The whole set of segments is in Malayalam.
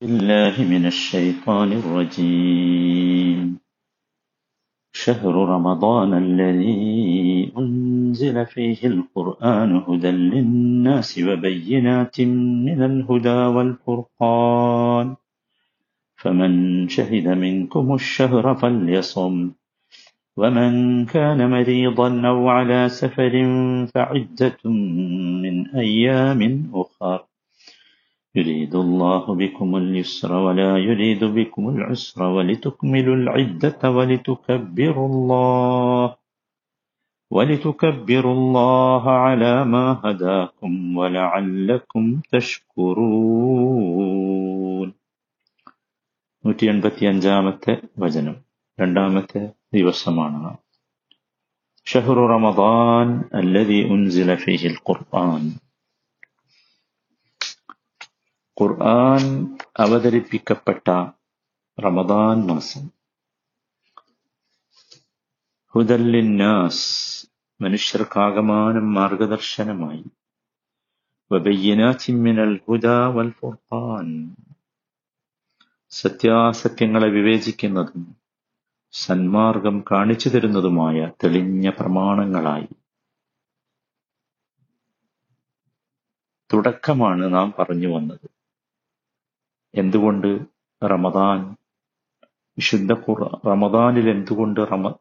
بالله من الشيطان الرجيم. شهر رمضان الذي أنزل فيه القرآن هدى للناس وبينات من الهدى والفرقان. فمن شهد منكم الشهر فليصم. ومن كان مريضا أو على سفر فعدة من أيام أخر. يريد الله بكم اليسر ولا يريد بكم العسر ولتكملوا العدة ولتكبروا الله ولتكبروا الله على ما هداكم ولعلكم تشكرون നൂറ്റി എൺപത്തി അഞ്ചാമത്തെ വചനം രണ്ടാമത്തെ ദിവസമാണ് ഷഹ്റു റമദാൻ അല്ലതി ഉൻസില ഫീഹിൽ ഖുർആൻ ഖുർആൻ അവതരിപ്പിക്കപ്പെട്ട റമദാൻ മാസം. ഹുദല്ലിന്നാസ് മനുഷ്യർക്കാകമാനം മാർഗദർശനമായി. വബയ്യനാചിമ്മിനൽ ഹുദ വൽ ഫുർഖാൻ. സത്യാസത്യങ്ങളെ വിവേചിക്കുന്നതും സന്മാർഗം കാണിച്ചു തരുന്നതുമായ തെളിഞ്ഞ പ്രമാണങ്ങളായി. തുടക്കമാണ് നാം പറഞ്ഞു വന്നത്. എന്തുകൊണ്ട് റമദാൻ വിശുദ്ധ റമദാനിൽ എന്തുകൊണ്ട് റമ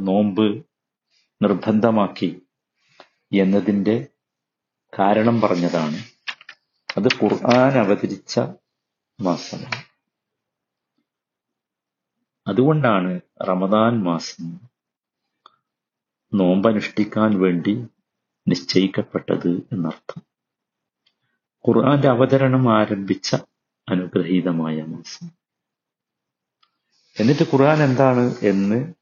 നോമ്പ് നിർബന്ധമാക്കി എന്നതിന്റെ കാരണം പറഞ്ഞതാണ്. അത് ഖുർആൻ അവതരിച്ച മാസമാണ്. അതുകൊണ്ടാണ് റമദാൻ മാസം നോമ്പനുഷ്ഠിക്കാൻ വേണ്ടി നിശ്ചയിക്കപ്പെട്ടത് എന്നർത്ഥം. ഖുർആന്റെ അവതരണം ആരംഭിച്ച അനുഗ്രഹീതമായ മാസം. എന്നിട്ട് ഖുർആൻ എന്താണ് എന്ന്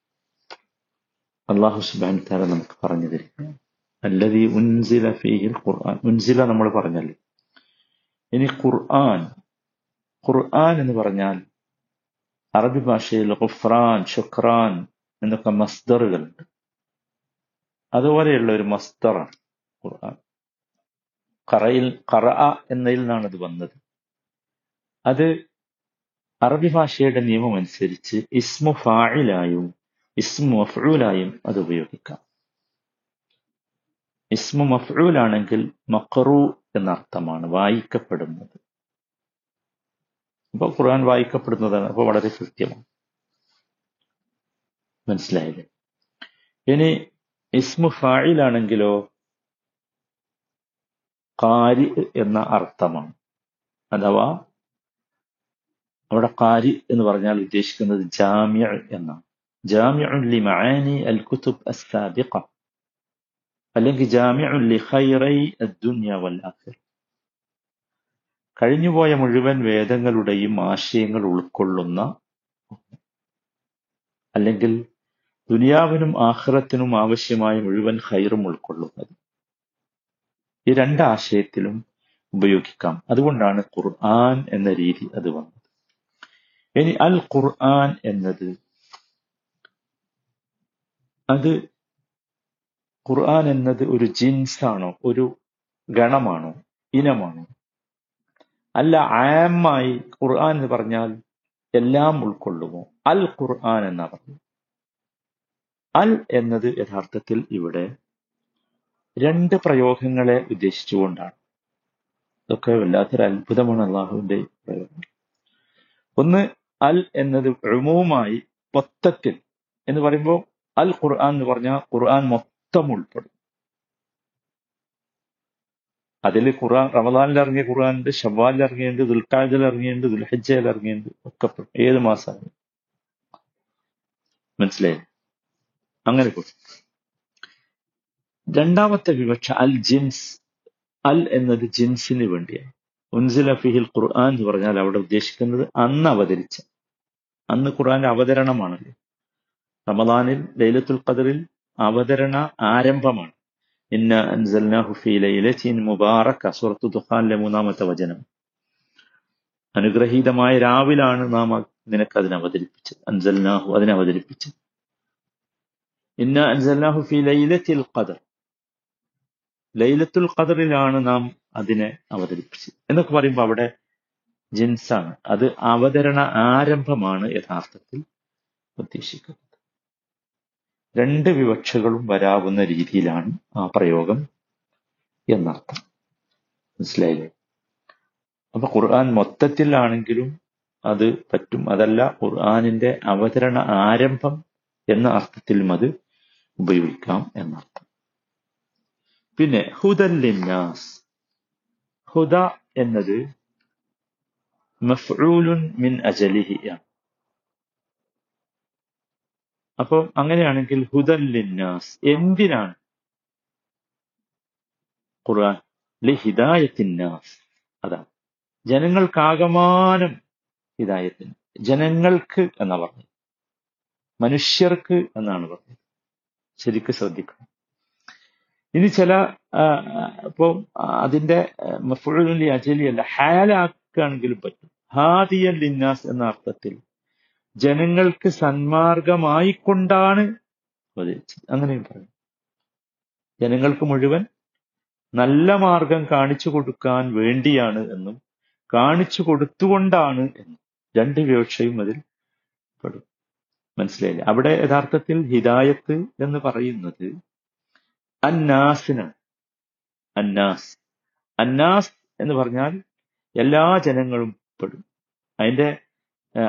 അള്ളാഹു സുബാൻ താര നമുക്ക് പറഞ്ഞു തരികയാണ് അല്ലതി ഉൻസില ഫീഹിൽ ഖുർആൻ. ഉൻസില നമ്മൾ പറഞ്ഞല്ലോ? ഇനി ഖുർആൻ. ഖുർആൻ എന്ന് പറഞ്ഞാൽ അറബി ഭാഷയിൽ ഖുഫ്രാൻ ഷുഖ്രാൻ എന്നൊക്കെ മസ്ദറുകളുണ്ട്. അതുപോലെയുള്ള ഒരു മസ്തറാണ് ഖുർആൻ. കറയിൽ കറ എന്നതിൽ നിന്നാണ് അത് വന്നത്. അത് അറബി ഭാഷയുടെ നിയമം അനുസരിച്ച് ഇസ്മു ഫായിലായും ഇസ്മു മഫ്ഊലായും അത് ഉപയോഗിക്കാം. ഇസ്മു മഫ്ഊലാണെങ്കിൽ മഖറു എന്നർത്ഥമാണ് വായിക്കപ്പെടുന്നത്. അപ്പൊ ഖുർആൻ വായിക്കപ്പെടുന്നതാണ് അപ്പൊ വളരെ കൃത്യമാണ്. മനസ്സിലായത് ഇനി ഇസ്മു ഫായിലാണെങ്കിലോ കാരി എന്ന അർത്ഥമാണ്. അഥവാ അവിടെ കാരി എന്ന് പറഞ്ഞാൽ ഉദ്ദേശിക്കുന്നത് ജാമ്യ എന്നാണ്. ജാമ്യുല്ലി മആനി അൽ കുത്തുബ് അസ്സാബിഖ. അല്ലെങ്കിൽ ജാമ്യുല്ലി ഖൈറൈ അദ്ദുനിയ വൽ ആഖിറ കഴിഞ്ഞുപോയ മുഴുവൻ വേദങ്ങളുടെയും ആശയങ്ങൾ ഉൾക്കൊള്ളുന്ന അല്ലെങ്കിൽ ദുനിയാവിനും ആഹ്റത്തിനും ആവശ്യമായ മുഴുവൻ ഹൈറും ഉൾക്കൊള്ളുന്നത്. ഈ രണ്ട് ആശയത്തിലും ഉപയോഗിക്കാം. അതുകൊണ്ടാണ് ഖുർആൻ എന്ന രീതി അത് വന്നത്. ഇനി അൽ ഖുർആൻ എന്നത് അത് ഖുർആൻ എന്നത് ഒരു ജിൻസാണോ? ഒരു ഗണമാണോ? ഇനമാണോ? അല്ല ആമായി ഖുർആൻ എന്ന് പറഞ്ഞാൽ എല്ലാം ഉൾക്കൊള്ളുമോ? അൽ ഖുർആൻ എന്നാ പറഞ്ഞു അൽ എന്നത് യഥാർത്ഥത്തിൽ ഇവിടെ രണ്ട് പ്രയോഗങ്ങളെ ഉദ്ദേശിച്ചുകൊണ്ടാണ്. ഇതൊക്കെ വല്ലാത്തൊരു അത്ഭുതമാണ് അള്ളാഹുവിന്റെ പ്രയോഗം. ഒന്ന് അൽ എന്നത് ഉമൂമായി മൊത്തത്തിൽ എന്ന് പറയുമ്പോൾ അൽ ഖുർആൻ എന്ന് പറഞ്ഞാൽ ഖുർആൻ മൊത്തം ഉൾപ്പെടും. അതിൽ ഖുർആൻ റമദാനിൽ ഇറങ്ങിയ ഖുർആനുണ്ട് ഷവാലിൽ ഇറങ്ങിയുണ്ട് ദുൽഖാജിൽ ഇറങ്ങിയുണ്ട് ദുൽഹജ്ജയിൽ ഇറങ്ങിയുണ്ട് ഒക്കെ ഏത് മാസമാണ്? മനസ്സിലായി? അങ്ങനെ രണ്ടാമത്തെ വിവക്ഷ അൽ ജിൻസ്. അൽ എന്നത് ജിൻസിന് വേണ്ടിയാണ്. ഉൻസില ഫിഹിൽ ഖുർആൻ എന്ന് പറഞ്ഞാൽ അവിടെ ഉദ്ദേശിക്കുന്നത് അന്ന് അവതരിച്ച അന്ന് ഖുറാന്റെ അവതരണമാണല്ലോ റമദാനിൽ ലൈലത്തുൽ ഖദറിൽ അവതരണ ആരംഭമാണ്. ഇന്ന അൻസൽനാഹു ഫീ ലൈലത്തിൻ മുബാറക സൂറത്തു ദുഖാനിലെ മൂന്നാമത്തെ വചനം. അനുഗ്രഹീതമായ രാവിലാണ് നാം നിനക്ക് അതിനെ അവതരിപ്പിച്ചത്. അൻസൽനാഹു അതിനെ അവതരിപ്പിച്ചത്. ഇന്ന അൻസൽനാഹു ഫീ ലൈലത്തിൽ ഖദർ. ലൈലത്തുൽ ഖദറിലാണ് നാം അതിനെ അവതരിപ്പിച്ചത്. എന്നൊക്കെ പറയുമ്പോൾ അവിടെ ജിൻസാണ്. അത് അവതരണ ആരംഭമാണ് യഥാർത്ഥത്തിൽ ഉദ്ദേശിക്കുന്നത്. രണ്ട് വിവക്ഷകളും വരാവുന്ന രീതിയിലാണ് ആ പ്രയോഗം എന്നർത്ഥം. മനസ്സിലായില്ലേ? അപ്പൊ ഖുർആൻ മൊത്തത്തിലാണെങ്കിലും അത് പറ്റും. അതല്ല ഖുർആാനിന്റെ അവതരണ ആരംഭം എന്ന അർത്ഥത്തിലും അത് ഉപയോഗിക്കാം എന്നർത്ഥം. പിന്നെ ഹുദല്ലിന്നാസ് ഹുദ എന്നത് മഫ്ഊലുൻ മിൻ അജലിഹി. അപ്പം അങ്ങനെയാണെങ്കിൽ ഹുദല്ലിന്നാസ് എന്തിനാണ്? ഖുർആൻ ലി ഹിദായത്തിന്നാസ് അതാണ്. ജനങ്ങൾക്കാകമാനം ഹിദായത്തിന്. ജനങ്ങൾക്ക് എന്നാ പറഞ്ഞത്? മനുഷ്യർക്ക് എന്നാണ് പറഞ്ഞത്. ശരിക്കും ശ്രദ്ധിക്കണം. ഇനി ചില ഇപ്പൊ അതിന്റെ മഫുഴലി അജലി അല്ല ഹാലാക്കുകയാണെങ്കിലും പറ്റും. ഹാദിയൽ ലിന്നാസ് എന്ന അർത്ഥത്തിൽ ജനങ്ങൾക്ക് സന്മാർഗമായിക്കൊണ്ടാണ് ഉപദേശിച്ചത് അങ്ങനെയും പറയും. ജനങ്ങൾക്ക് മുഴുവൻ നല്ല മാർഗം കാണിച്ചു കൊടുക്കാൻ വേണ്ടിയാണ് എന്നും കാണിച്ചു കൊടുത്തുകൊണ്ടാണ് എന്നും രണ്ട് വിവക്ഷയും അതിൽ പെടും. മനസ്സിലായില്ല? അവിടെ യഥാർത്ഥത്തിൽ ഹിദായത്ത് എന്ന് പറയുന്നത് അന്നാസിനാണ്. അന്നാസ്. അന്നാസ് എന്ന് പറഞ്ഞാൽ എല്ലാ ജനങ്ങളും പെടും. അതിന്റെ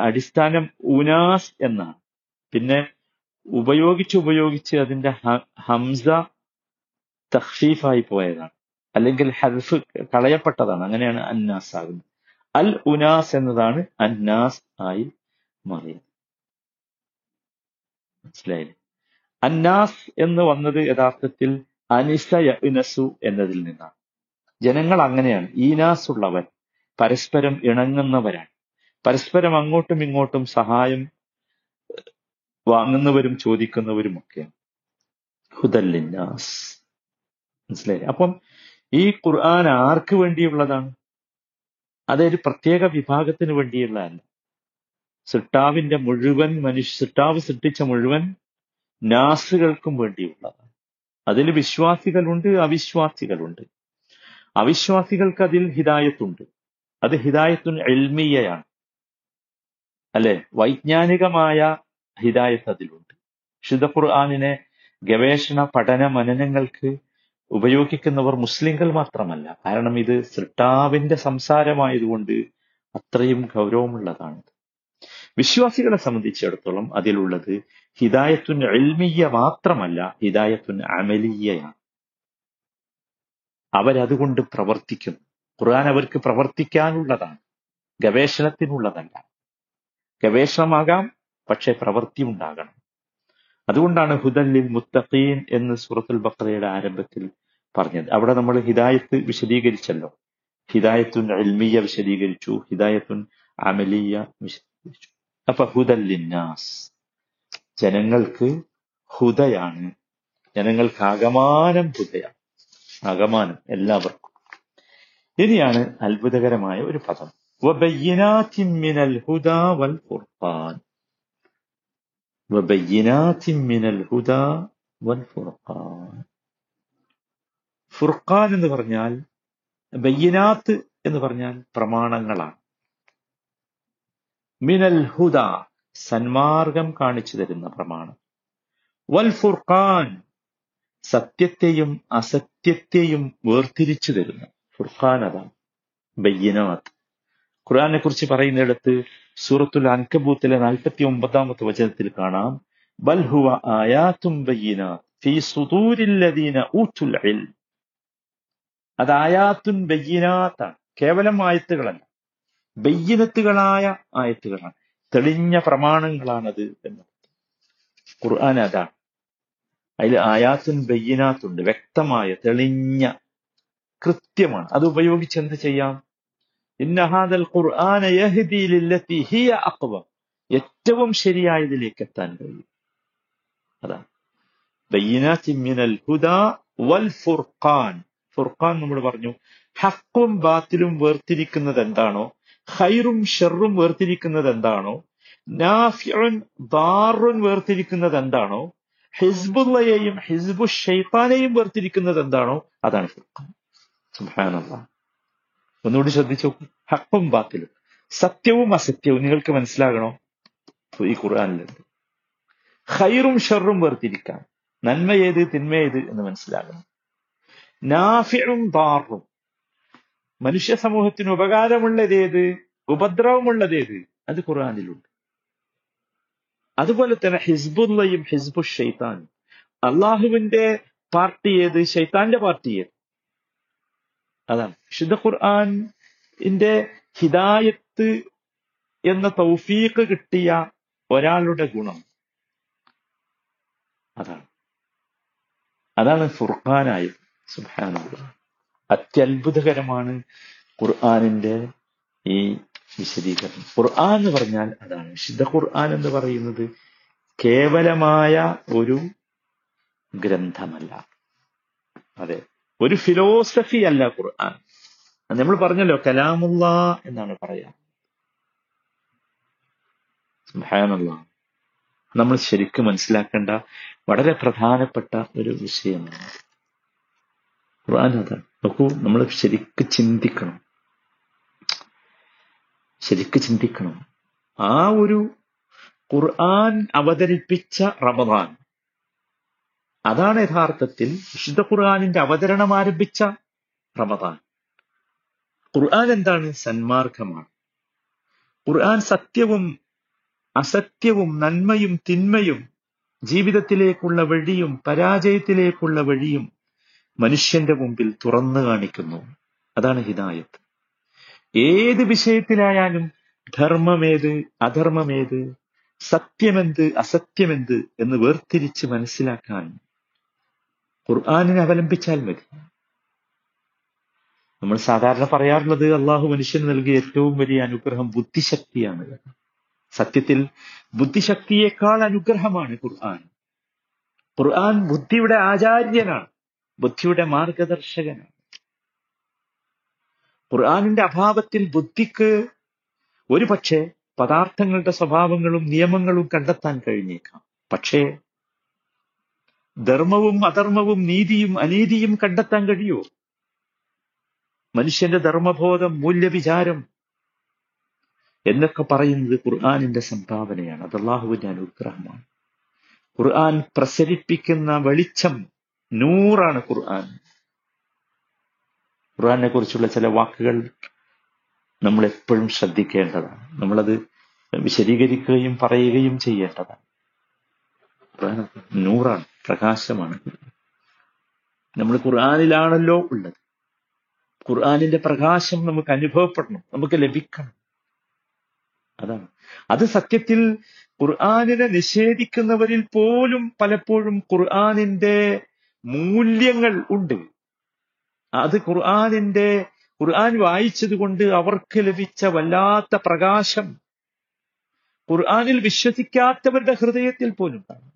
അടിസ്ഥാനം ഉനാസ് എന്നാണ്. പിന്നെ ഉപയോഗിച്ച് ഉപയോഗിച്ച് അതിന്റെ ഹംസ തഹ്ഷീഫായി പോയതാണ്. അല്ലെങ്കിൽ ഹർഫ് കളയപ്പെട്ടതാണ്. അങ്ങനെയാണ് അന്നാസ് ആകുന്നത്. അൽ ഉനാസ് എന്നതാണ് അന്നാസ് ആയി മാറിയത്. മനസ്സിലായില്ലേ? അന്നാസ് എന്ന് വന്നത് യഥാർത്ഥത്തിൽ അനിസ യനസു എന്നതിൽ നിന്നാണ്. ജനങ്ങൾ അങ്ങനെയാണ്. ഈനാസ് ഉള്ളവൻ പരസ്പരം ഇണങ്ങുന്നവരാണ്. പരസ്പരം അങ്ങോട്ടും ഇങ്ങോട്ടും സഹായം വാങ്ങുന്നവരും ചോദിക്കുന്നവരും ഒക്കെ ഹുദല്ലിന്നാസ് മനസ്സിലായി അപ്പം ഈ ഖുർആൻ ആർക്ക് വേണ്ടിയുള്ളതാണ്? അതൊരു പ്രത്യേക വിഭാഗത്തിന് വേണ്ടിയുള്ളതല്ല. സിട്ടാവിന്റെ മുഴുവൻ മനുഷ്യ സിട്ടാവ് സൃഷ്ടിച്ച മുഴുവൻ നാസുകൾക്കും വേണ്ടിയുള്ളതാണ്. അതിൽ വിശ്വാസികളുണ്ട് അവിശ്വാസികളുണ്ട്. അവിശ്വാസികൾക്ക് അതിൽ ഹിദായത്തുണ്ട്. അത് ഹിദായത്തുൻ എൽമിയയാണ് അല്ലെ? വൈജ്ഞാനികമായ ഹിദായത്ത് അതിലുണ്ട്. ശുദ്ധ ഖുർആാനിനെ ഗവേഷണ പഠന മനനങ്ങൾക്ക് ഉപയോഗിക്കുന്നവർ മുസ്ലിങ്ങൾ മാത്രമല്ല. കാരണം ഇത് സൃഷ്ടാവിന്റെ സംസാരമായതുകൊണ്ട് അത്രയും ഗൗരവമുള്ളതാണ്. വിശ്വാസികളെ സംബന്ധിച്ചിടത്തോളം അതിലുള്ളത് ഹിദായത്തുൻ എൽമിയ മാത്രമല്ല ഹിദായത്തുൻ അമലിയയാണ്. അവരതുകൊണ്ട് പ്രവർത്തിക്കുന്നു. ഖുർആൻ അവർക്ക് പ്രവർത്തിക്കാനുള്ളതാണ്. ഗവേഷണത്തിനുള്ളതല്ല. ഗവേഷണമാകാം പക്ഷെ പ്രവൃത്തി ഉണ്ടാകണം അതുകൊണ്ടാണ് ഹുദല്ലിൽ മുത്തഖീൻ എന്ന് സൂറത്തുൽ ബക്രയുടെ ആരംഭത്തിൽ പറഞ്ഞത്. അവിടെ നമ്മൾ ഹിദായത്ത് വിശദീകരിച്ചല്ലോ. ഹിദായത്തുൻ അൽമിയ വിശദീകരിച്ചു ഹിദായത്തുൻ അമലിയ വിശദീകരിച്ചു. അപ്പൊ ഹുദല്ലിന്നാസ് ജനങ്ങൾക്ക് ഹുദയാണ്. ജനങ്ങൾക്ക് ആകമാനം ഹുദയാണ്. ആകമാനം എല്ലാവർക്കും. ഇനിയാണ് അത്ഭുതകരമായ ഒരു പദം. മിനൽ ഹുദാ വൽ ഫുർഖാൻ. മിനൽ ഹുദാ വൽ ഫുർഖാൻ. ഫുർഖാൻ എന്ന് പറഞ്ഞാൽ ബയ്യനാത്ത് എന്ന് പറഞ്ഞാൽ പ്രമാണങ്ങളാണ്. മിനൽ ഹുദ സന്മാർഗം കാണിച്ചു തരുന്ന പ്രമാണം. വൽ ഫുർഖാൻ സത്യത്തെയും അസത്യത്തെയും വേർതിരിച്ചു തരുന്ന. ഫുർഖാൻ അതാണ് ബയ്യനാത്ത്. ഖുർആാനെ കുറിച്ച് പറയുന്നിടത്ത് സൂറത്തുൽ അൻകബൂത്തിലെ നാൽപ്പത്തി ഒമ്പതാമത്തെ വചനത്തിൽ കാണാം ബൽഹുവ ആയാത്തും ബയ്യനാത്ത് ഫീ അത് ആയാത്തുൻ ബയ്യനാത്താണ് കേവലം ആയത്തുകളല്ല. ബയ്യനത്തുകളായ ആയത്തുകളാണ്. തെളിഞ്ഞ പ്രമാണങ്ങളാണത് എന്ന്. ഖുർആൻ അതാണ്. അതിൽ ആയാത്തുൻ ബയ്യനാത്തുണ്ട് വ്യക്തമായ തെളിഞ്ഞ കൃത്യമാണ്. അത് ഉപയോഗിച്ച് എന്ത് ചെയ്യാം? ഇന്നഹാദൽ ഖുർആന ഹിയ അഖ്വം ഏറ്റവും ശരിയായതിലേക്ക് എത്താൻ കഴിയും. അതാണ് ബയ്യനാത്തി മിനൽ ഹുദാ വൽ ഫുർഖാൻ. ഫുർഖാൻ നമ്മൾ പറഞ്ഞു ഹക്കും ബാത്തിലും വേർതിരിക്കുന്നത് എന്താണോ ഖൈറും ഷെറും വേർതിരിക്കുന്നത് എന്താണോ നാഫിഉൻ ദാറുൻ വേർതിരിക്കുന്നത് എന്താണോ ഹിസ്ബുള്ളയെയും ഹിസ്ബു ഷെയ്ത്താനെയും വേർതിരിക്കുന്നത് എന്താണോ അതാണ് ഫുർഖാൻ. സുബ്ഹാനല്ലാഹ് ഒന്നുകൂടി ശ്രദ്ധിച്ചു ഹക്കും ബാത്തിലും. സത്യവും അസത്യവും നിങ്ങൾക്ക് മനസ്സിലാകണോ? ഈ ഖുർആാനിലുണ്ട്. ഖൈറും ഷെറും വേർതിരിക്കാം നന്മ ഏത് തിന്മ ഏത് എന്ന് മനസ്സിലാകണം. നാഫിയും ദാറും. മനുഷ്യ സമൂഹത്തിന് ഉപകാരമുള്ളതേത് ഉപദ്രവമുള്ളതേത് അത് ഖുർആാനിലുണ്ട്. അതുപോലെ തന്നെ ഹിസ്ബുല്ലയും ഹിസ്ബു ഷെയ്ത്താനും അള്ളാഹുവിന്റെ പാർട്ടി ഏത്? ഷെയ്ത്താന്റെ പാർട്ടി ഏത്? അതാണ്. വിശുദ്ധ ഖുർആാനിന്റെ ഹിദായത്ത് എന്ന തൗഫീഖ് കിട്ടിയ ഒരാളുടെ ഗുണം. അതാണ്. അതാണ് ഫുർഖാനായത് സുബാനുള്ള അത്യത്ഭുതകരമാണ് ഖുർആാനിന്റെ ഈ വിശദീകരണം. ഖുർആൻ എന്ന് പറഞ്ഞാൽ അതാണ്. വിശുദ്ധ ഖുർആൻ എന്ന് പറയുന്നത് കേവലമായ ഒരു ഗ്രന്ഥമല്ല. അതെ. ഒരു ഫിലോസഫി അല്ല ഖുർആൻ. നമ്മൾ പറഞ്ഞല്ലോ കലാമുള്ള എന്നാണ് പറയാ. സുബ്ഹാനല്ലാ. നമ്മൾ ശരിക്കും മനസ്സിലാക്കേണ്ട വളരെ പ്രധാനപ്പെട്ട ഒരു വിഷയമാണ് ഖുർആൻ അതാണ് നോക്കൂ നമ്മൾ ശരിക്ക് ചിന്തിക്കണം. ശരിക്ക് ചിന്തിക്കണം. ആ ഒരു ഖുർആൻ അവതരിപ്പിച്ച റമദാൻ അതാണ് യഥാർത്ഥത്തിൽ വിശുദ്ധ ഖുർആാനിന്റെ അവതരണം ആരംഭിച്ച റമദാൻ. ഖുർആൻ എന്താണ്? സന്മാർഗമാണ്. ഖുർആൻ സത്യവും അസത്യവും നന്മയും തിന്മയും ജീവിതത്തിലേക്കുള്ള വഴിയും പരാജയത്തിലേക്കുള്ള വഴിയും മനുഷ്യന്റെ മുമ്പിൽ തുറന്നു കാണിക്കുന്നു. അതാണ് ഹിദായത്ത്. ഏത് വിഷയത്തിലായാലും ധർമ്മമേത് അധർമ്മമേത് സത്യമെന്ത് അസത്യമെന്ത് എന്ന് വേർതിരിച്ച് മനസ്സിലാക്കാൻ ഖുർആാനിനെ അവലംബിച്ചാൽ മതി. നമ്മൾ സാധാരണ പറയാറുള്ളത് അള്ളാഹു മനുഷ്യന് നൽകിയ ഏറ്റവും വലിയ അനുഗ്രഹം ബുദ്ധിശക്തിയാണ്. സത്യത്തിൽ ബുദ്ധിശക്തിയേക്കാൾ അനുഗ്രഹമാണ് ഖുർആൻ. ഖുർആൻ ബുദ്ധിയുടെ ആചാര്യനാണ് ബുദ്ധിയുടെ മാർഗദർശകനാണ്. ഖുർആാനിന്റെ അഭാവത്തിൽ ബുദ്ധിക്ക് ഒരു പക്ഷേ പദാർത്ഥങ്ങളുടെ സ്വഭാവങ്ങളും നിയമങ്ങളും കണ്ടെത്താൻ കഴിഞ്ഞേക്കാം. പക്ഷേ ധർമ്മവും അധർമ്മവും നീതിയും അനീതിയും കണ്ടെത്താൻ കഴിയുമോ? മനുഷ്യന്റെ ധർമ്മബോധം മൂല്യവിചാരം എന്നൊക്കെ പറയുന്നത് ഖുർആാനിന്റെ സംഭാവനയാണ്. അത് അള്ളാഹുവിന്റെ അനുഗ്രഹമാണ്. ഖുർആൻ പ്രസരിപ്പിക്കുന്ന വെളിച്ചം നൂറാണ് ഖുർആൻ. ഖുർആനെ കുറിച്ചുള്ള ചില വാക്കുകൾ നമ്മൾ എപ്പോഴും ശ്രദ്ധിക്കേണ്ടതാണ്. നമ്മളത് വിശദീകരിക്കുകയും പറയുകയും ചെയ്യേണ്ടതാണ്. ഖുർആൻ നൂറാണ്. പ്രകാശമാണ്. നമ്മൾ ഖുർആാനിലാണല്ലോ ഉള്ളത്. ഖുർആാനിന്റെ പ്രകാശം നമുക്ക് അനുഭവപ്പെടണം. നമുക്ക് ലഭിക്കണം. അതാണ്. അത് സത്യത്തിൽ ഖുർആാനിനെ നിഷേധിക്കുന്നവരിൽ പോലും പലപ്പോഴും ഖുർആാനിന്റെ മൂല്യങ്ങൾ ഉണ്ട്. അത് ഖുർആാനിന്റെ ഖുർആൻ വായിച്ചത് കൊണ്ട് അവർക്ക് ലഭിച്ച വല്ലാത്ത പ്രകാശം ഖുർആാനിൽ വിശ്വസിക്കാത്തവരുടെ ഹൃദയത്തിൽ പോലും കാണും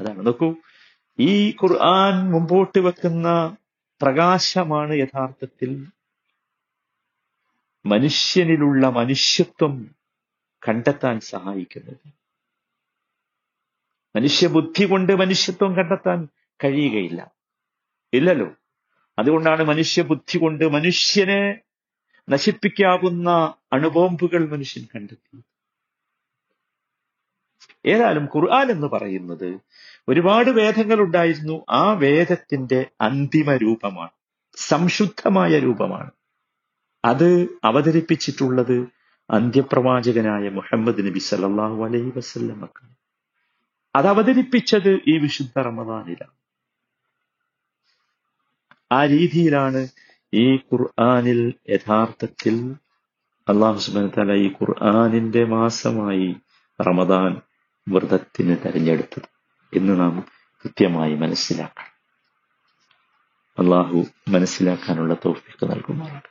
അതാണ്. നോക്കൂ ഈ ഖുർആൻ മുമ്പോട്ട് വെക്കുന്ന പ്രകാശമാണ് യഥാർത്ഥത്തിൽ മനുഷ്യനിലുള്ള മനുഷ്യത്വം കണ്ടെത്താൻ സഹായിക്കുന്നത്. മനുഷ്യബുദ്ധി കൊണ്ട് മനുഷ്യത്വം കണ്ടെത്താൻ കഴിയുകയില്ല. ഇല്ലല്ലോ. അതുകൊണ്ടാണ് മനുഷ്യബുദ്ധി കൊണ്ട് മനുഷ്യനെ നശിപ്പിക്കാവുന്ന അണുബോംബുകൾ മനുഷ്യൻ കണ്ടെത്തി ഏതായാലും ഖുർആൻ എന്ന് പറയുന്നത് ഒരുപാട് വേദങ്ങൾ ഉണ്ടായിരുന്നു ആ വേദത്തിന്റെ അന്തിമ രൂപമാണ്. സംശുദ്ധമായ രൂപമാണ്. അത് അവതരിപ്പിച്ചിട്ടുള്ളത് അന്ത്യപ്രവാചകനായ മുഹമ്മദ് നബി സല്ലാഹു അലൈ വസല്ലമക്കാണ് അത് അവതരിപ്പിച്ചത് ഈ വിശുദ്ധ റമദാനിലാണ്. ആ രീതിയിലാണ് ഈ ഖുർആാനിൽ യഥാർത്ഥത്തിൽ അള്ളാഹു തല ഈ ഖുർആാനിന്റെ മാസമായി റമദാൻ വ്രതത്തിന് തെരഞ്ഞെടുത്തത്. എന്ന് നാം കൃത്യമായി മനസ്സിലാക്കണം. അള്ളാഹു മനസ്സിലാക്കാനുള്ള തോഫിക്ക് നൽകുമാറാണ്